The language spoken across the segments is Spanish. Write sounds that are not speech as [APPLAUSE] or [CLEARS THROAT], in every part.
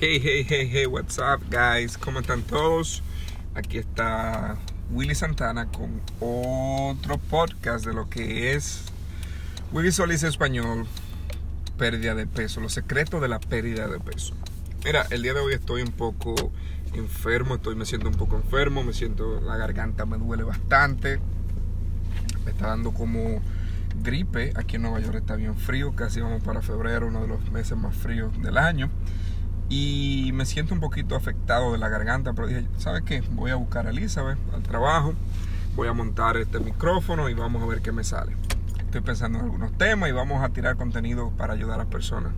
Hey, hey, hey, hey, what's up, guys? ¿Cómo están todos? Aquí está Willy Santana con otro podcast de lo que es Willy Solís Español, pérdida de peso, los secretos de la pérdida de peso. Mira, el día de hoy estoy un poco enfermo, estoy me siento un poco enfermo, me siento la garganta me duele bastante. Me está dando como gripe, aquí en Nueva York está bien frío, casi vamos para febrero, uno de los meses más fríos del año y me siento un poquito afectado de la garganta, pero dije, ¿sabes qué? Voy a buscar a Elizabeth al trabajo, voy a montar este micrófono y vamos a ver qué me sale. Estoy pensando en algunos temas y vamos a tirar contenido para ayudar a las personas,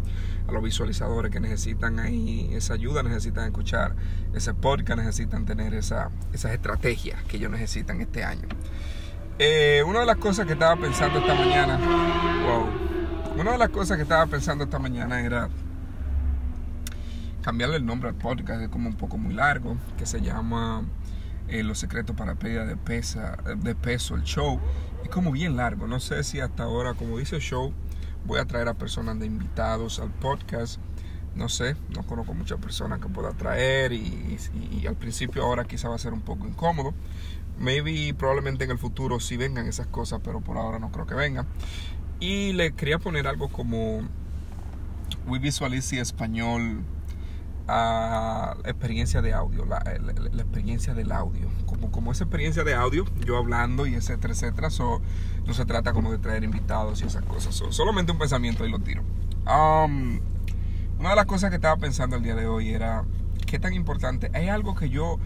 a los visualizadores que necesitan ahí esa ayuda, necesitan escuchar ese podcast, necesitan tener esa, esas estrategias que ellos necesitan este año. Eh, una de las cosas que estaba pensando esta mañana, wow, una de las cosas que estaba pensando esta mañana era cambiarle el nombre al podcast, es como un poco muy largo, que se llama eh, Los secretos para pérdida de, pesa, de peso, el show. Es como bien largo, no sé si hasta ahora, como dice el show, voy a traer a personas de invitados al podcast. No sé, no conozco muchas personas que pueda traer y, y, al principio ahora quizá va a ser un poco incómodo. Maybe probablemente en el futuro sí vengan esas cosas, pero por ahora no creo que vengan. Y le quería poner algo como We Visualize Español la experiencia de audio, la, experiencia del audio. Como, como esa experiencia de audio, yo hablando y etcétera, etcétera. So, no se trata como de traer invitados y esas cosas. solamente un pensamiento y lo tiro. Um, una de las cosas que estaba pensando el día de hoy era qué tan importante. Hay algo que yo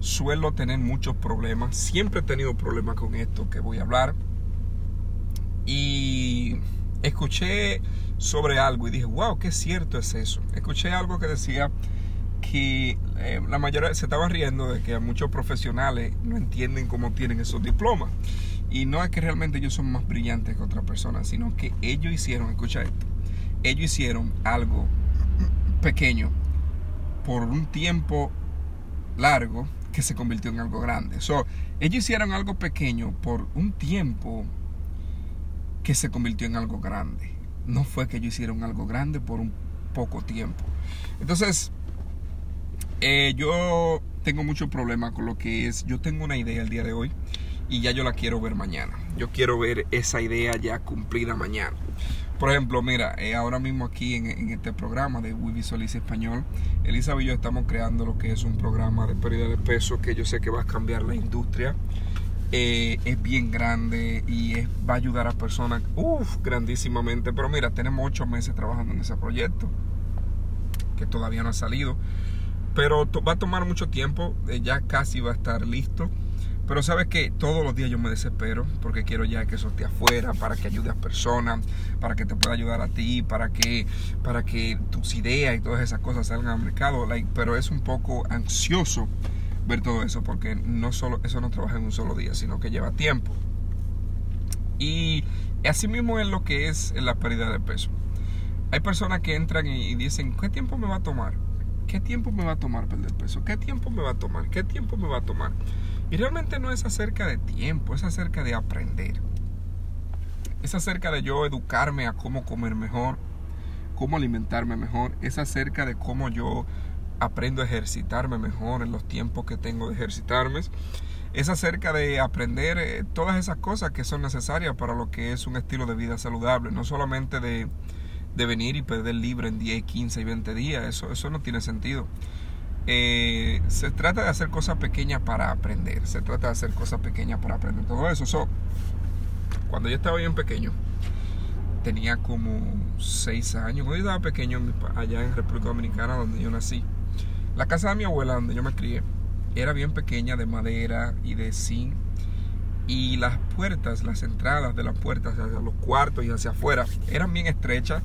suelo tener muchos problemas. Siempre he tenido problemas con esto que voy a hablar. Y escuché sobre algo y dije, wow, qué cierto es eso. Escuché algo que decía que eh, la mayoría se estaba riendo de que muchos profesionales no entienden cómo tienen esos diplomas. Y no es que realmente ellos son más brillantes que otras personas, sino que ellos hicieron, escucha esto, ellos hicieron algo pequeño por un tiempo largo que se convirtió en algo grande. So, ellos hicieron algo pequeño por un tiempo que se convirtió en algo grande. No fue que ellos hicieron algo grande por un poco tiempo. Entonces, eh, yo tengo mucho problema con lo que es, yo tengo una idea el día de hoy y ya yo la quiero ver mañana. Yo quiero ver esa idea ya cumplida mañana. Por ejemplo, mira, eh, ahora mismo aquí en, este programa de We Español, Elizabeth y yo estamos creando lo que es un programa de pérdida de peso que yo sé que va a cambiar la industria. Eh, es bien grande y va a ayudar a personas, uff, grandísimamente. Pero mira, tenemos ocho meses trabajando en ese proyecto que todavía no ha salido. Pero va a tomar mucho tiempo, eh, ya casi va a estar listo. Pero sabes que todos los días yo me desespero porque quiero ya que eso esté afuera para que ayude a personas, para que te pueda ayudar a ti, para que, para que tus ideas y todas esas cosas salgan al mercado. pero es un poco ansioso ver todo eso porque no solo, eso no trabaja en un solo día, sino que lleva tiempo. Y así mismo es lo que es la pérdida de peso. Hay personas que entran y dicen, ¿qué tiempo me va a tomar? ¿Qué tiempo me va a tomar perder peso? ¿Qué tiempo me va a tomar? ¿Qué tiempo me va a tomar? Y realmente no es acerca de tiempo, es acerca de aprender. Es acerca de yo educarme a cómo comer mejor, cómo alimentarme mejor. Es acerca de cómo yo aprendo a ejercitarme mejor en los tiempos que tengo de ejercitarme. Es acerca de aprender eh, todas esas cosas que son necesarias para lo que es un estilo de vida saludable. No solamente de de venir y perder libre en 10, 15 y 20 días. Eso, eso no tiene sentido. Eh, se trata de hacer cosas pequeñas para aprender. Se trata de hacer cosas pequeñas para aprender todo eso. So, cuando yo estaba bien pequeño, tenía como 6 años. Cuando yo estaba pequeño allá en República Dominicana, donde yo nací, la casa de mi abuela, donde yo me crié, era bien pequeña, de madera y de zinc y las puertas, las entradas de las puertas hacia los cuartos y hacia afuera eran bien estrechas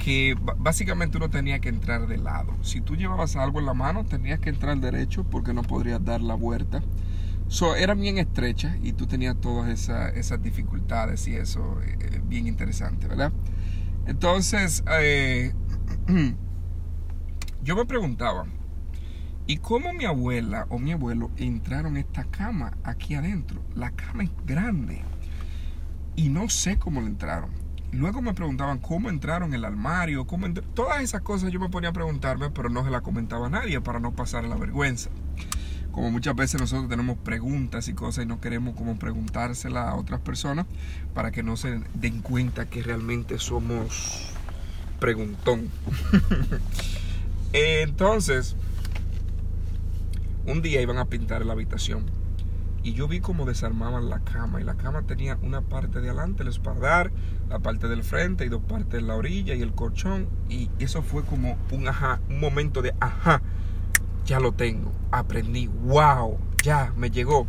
que básicamente uno tenía que entrar de lado. Si tú llevabas algo en la mano, tenías que entrar derecho porque no podrías dar la vuelta. So, eran bien estrechas y tú tenías todas esas, dificultades y eso, eh, bien interesante, ¿verdad? Entonces, eh, [CLEARS THROAT] yo me preguntaba, ¿Y cómo mi abuela o mi abuelo entraron esta cama aquí adentro? La cama es grande. Y no sé cómo le entraron. Luego me preguntaban cómo entraron en el armario, cómo todas esas cosas yo me ponía a preguntarme, pero no se las comentaba a nadie para no pasar la vergüenza. Como muchas veces nosotros tenemos preguntas y cosas y no queremos como preguntárselas a otras personas para que no se den cuenta que realmente somos preguntón. [LAUGHS] Entonces, un día iban a pintar la habitación y yo vi cómo desarmaban la cama y la cama tenía una parte de adelante, el espaldar, la parte del frente y dos partes en la orilla y el colchón y eso fue como un ajá, un momento de ajá, ya lo tengo, aprendí, wow, ya me llegó.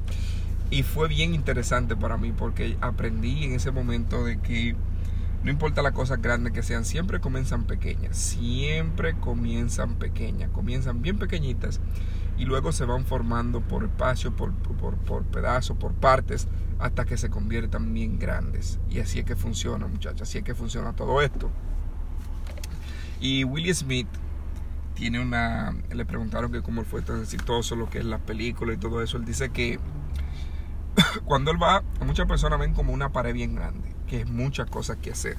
Y fue bien interesante para mí porque aprendí en ese momento de que no importa las cosas grandes que sean, siempre comienzan pequeñas, siempre comienzan pequeñas, comienzan bien pequeñitas y luego se van formando por espacio, por, por, por pedazos, por partes, hasta que se conviertan bien grandes. Y así es que funciona, muchachos, así es que funciona todo esto. Y Willie Smith tiene una, le preguntaron que cómo fue tan exitoso lo que es la película y todo eso. Él dice que [COUGHS] cuando él va, muchas personas ven como una pared bien grande que es muchas cosas que hacer.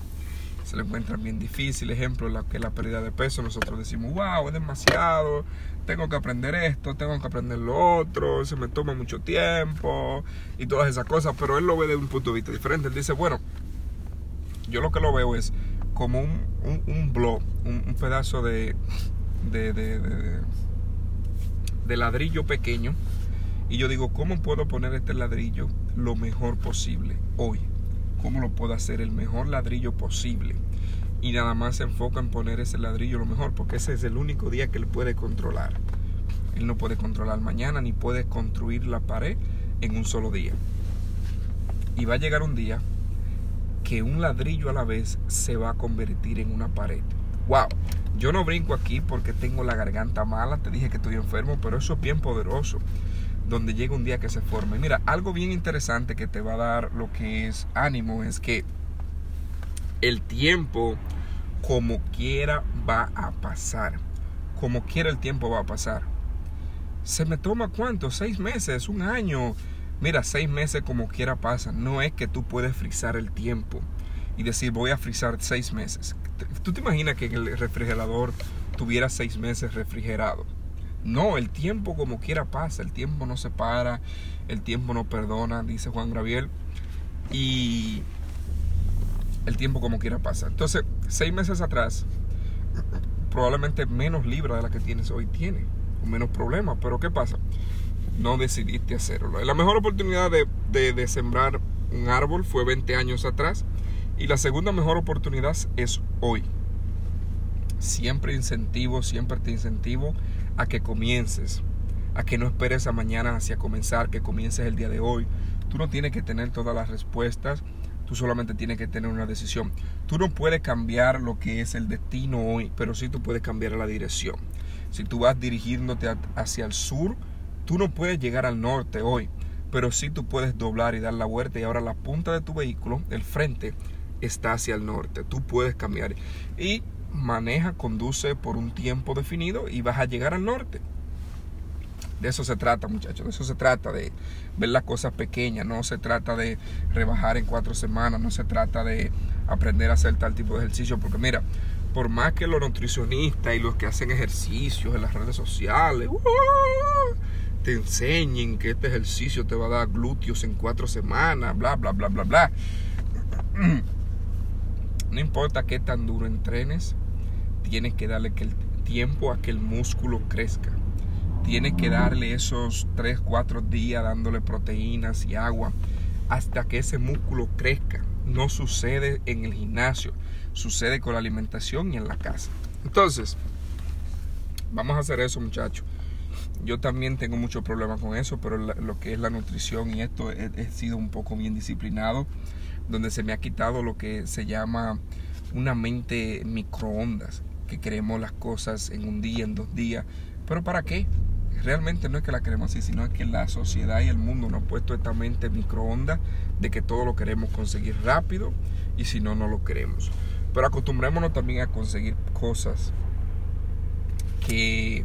Se lo encuentran bien difícil. Ejemplo, la que la pérdida de peso, nosotros decimos, wow, es demasiado, tengo que aprender esto, tengo que aprender lo otro, se me toma mucho tiempo y todas esas cosas, pero él lo ve de un punto de vista diferente. Él dice, bueno, yo lo que lo veo es como un, un, un blog, un, pedazo de, de, de, de ladrillo pequeño. Y yo digo, ¿cómo puedo poner este ladrillo lo mejor posible hoy? Cómo lo puedo hacer el mejor ladrillo posible. Y nada más se enfoca en poner ese ladrillo lo mejor, porque ese es el único día que él puede controlar. Él no puede controlar mañana ni puede construir la pared en un solo día. Y va a llegar un día que un ladrillo a la vez se va a convertir en una pared. Wow, yo no brinco aquí porque tengo la garganta mala, te dije que estoy enfermo, pero eso es bien poderoso donde llega un día que se forme. Mira, algo bien interesante que te va a dar lo que es ánimo es que el tiempo como quiera va a pasar. Como quiera el tiempo va a pasar. Se me toma cuánto, seis meses, un año. Mira, seis meses como quiera pasa. No es que tú puedes frizar el tiempo y decir voy a frizar seis meses. ¿Tú te imaginas que el refrigerador tuviera seis meses refrigerado? No, el tiempo como quiera pasa, el tiempo no se para, el tiempo no perdona, dice Juan Gabriel. Y el tiempo como quiera pasa. Entonces, seis meses atrás, probablemente menos libra de la que tienes hoy tiene, o menos problemas. Pero ¿qué pasa? No decidiste hacerlo. La mejor oportunidad de, de, de sembrar un árbol fue 20 años atrás. Y la segunda mejor oportunidad es hoy. Siempre incentivo, siempre te incentivo a que comiences, a que no esperes a mañana hacia comenzar, que comiences el día de hoy. Tú no tienes que tener todas las respuestas, tú solamente tienes que tener una decisión. Tú no puedes cambiar lo que es el destino hoy, pero sí tú puedes cambiar la dirección. Si tú vas dirigiéndote hacia el sur, tú no puedes llegar al norte hoy, pero sí tú puedes doblar y dar la vuelta y ahora la punta de tu vehículo, el frente, está hacia el norte. Tú puedes cambiar. Y maneja, conduce por un tiempo definido y vas a llegar al norte. De eso se trata, muchachos. De eso se trata, de ver las cosas pequeñas. No se trata de rebajar en cuatro semanas. No se trata de aprender a hacer tal tipo de ejercicio. Porque mira, por más que los nutricionistas y los que hacen ejercicios en las redes sociales te enseñen que este ejercicio te va a dar glúteos en cuatro semanas, bla, bla, bla, bla, bla. [CLEARS THROAT] No importa qué tan duro entrenes, tienes que darle el tiempo a que el músculo crezca. Tienes que darle esos 3, 4 días dándole proteínas y agua hasta que ese músculo crezca. No sucede en el gimnasio, sucede con la alimentación y en la casa. Entonces, vamos a hacer eso muchachos. Yo también tengo muchos problemas con eso, pero lo que es la nutrición y esto he sido un poco bien disciplinado, donde se me ha quitado lo que se llama una mente microondas que queremos las cosas en un día, en dos días. ¿Pero para qué? Realmente no es que la queremos así, sino es que la sociedad y el mundo nos ha puesto esta mente microondas de que todo lo queremos conseguir rápido y si no, no lo queremos. Pero acostumbrémonos también a conseguir cosas que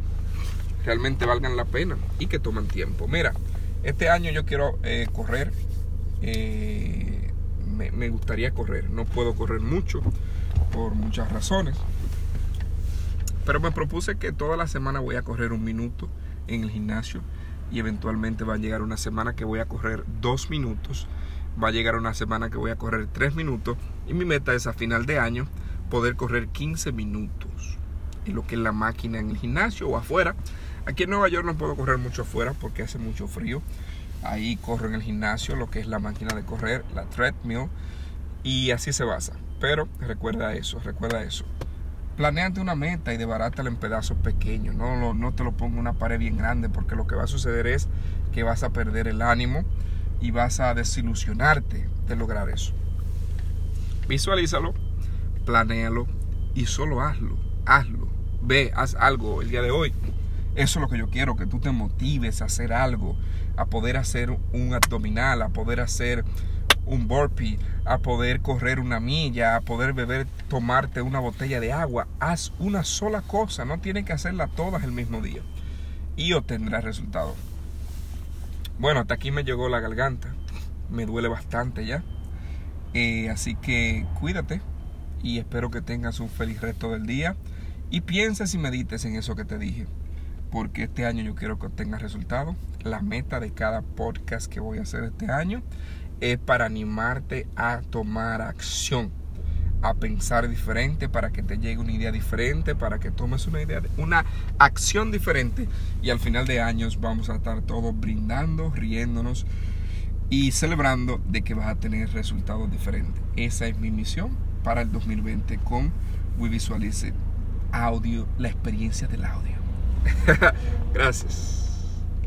realmente valgan la pena y que toman tiempo. Mira, este año yo quiero eh, correr. Eh, me, me gustaría correr. No puedo correr mucho por muchas razones. Pero me propuse que toda la semana voy a correr un minuto en el gimnasio y eventualmente va a llegar una semana que voy a correr dos minutos. Va a llegar una semana que voy a correr tres minutos y mi meta es a final de año poder correr 15 minutos en lo que es la máquina en el gimnasio o afuera. Aquí en Nueva York no puedo correr mucho afuera porque hace mucho frío. Ahí corro en el gimnasio, lo que es la máquina de correr, la treadmill, y así se basa. Pero recuerda eso, recuerda eso. Planeate una meta y debarátala en pedazos pequeños. No, no te lo pongo en una pared bien grande porque lo que va a suceder es que vas a perder el ánimo y vas a desilusionarte de lograr eso. Visualízalo, planéalo y solo hazlo. Hazlo. Ve, haz algo el día de hoy. Eso es lo que yo quiero, que tú te motives a hacer algo, a poder hacer un abdominal, a poder hacer un burpee, a poder correr una milla, a poder beber, tomarte una botella de agua. Haz una sola cosa, no tienes que hacerla todas el mismo día y obtendrás resultados. Bueno, hasta aquí me llegó la garganta, me duele bastante ya. Eh, así que cuídate y espero que tengas un feliz resto del día y pienses y medites en eso que te dije porque este año yo quiero que obtengas resultados. La meta de cada podcast que voy a hacer este año es para animarte a tomar acción, a pensar diferente, para que te llegue una idea diferente, para que tomes una idea, una acción diferente y al final de años vamos a estar todos brindando, riéndonos y celebrando de que vas a tener resultados diferentes. Esa es mi misión para el 2020 con We Visualize Audio, la experiencia del audio. [LAUGHS] Gracias.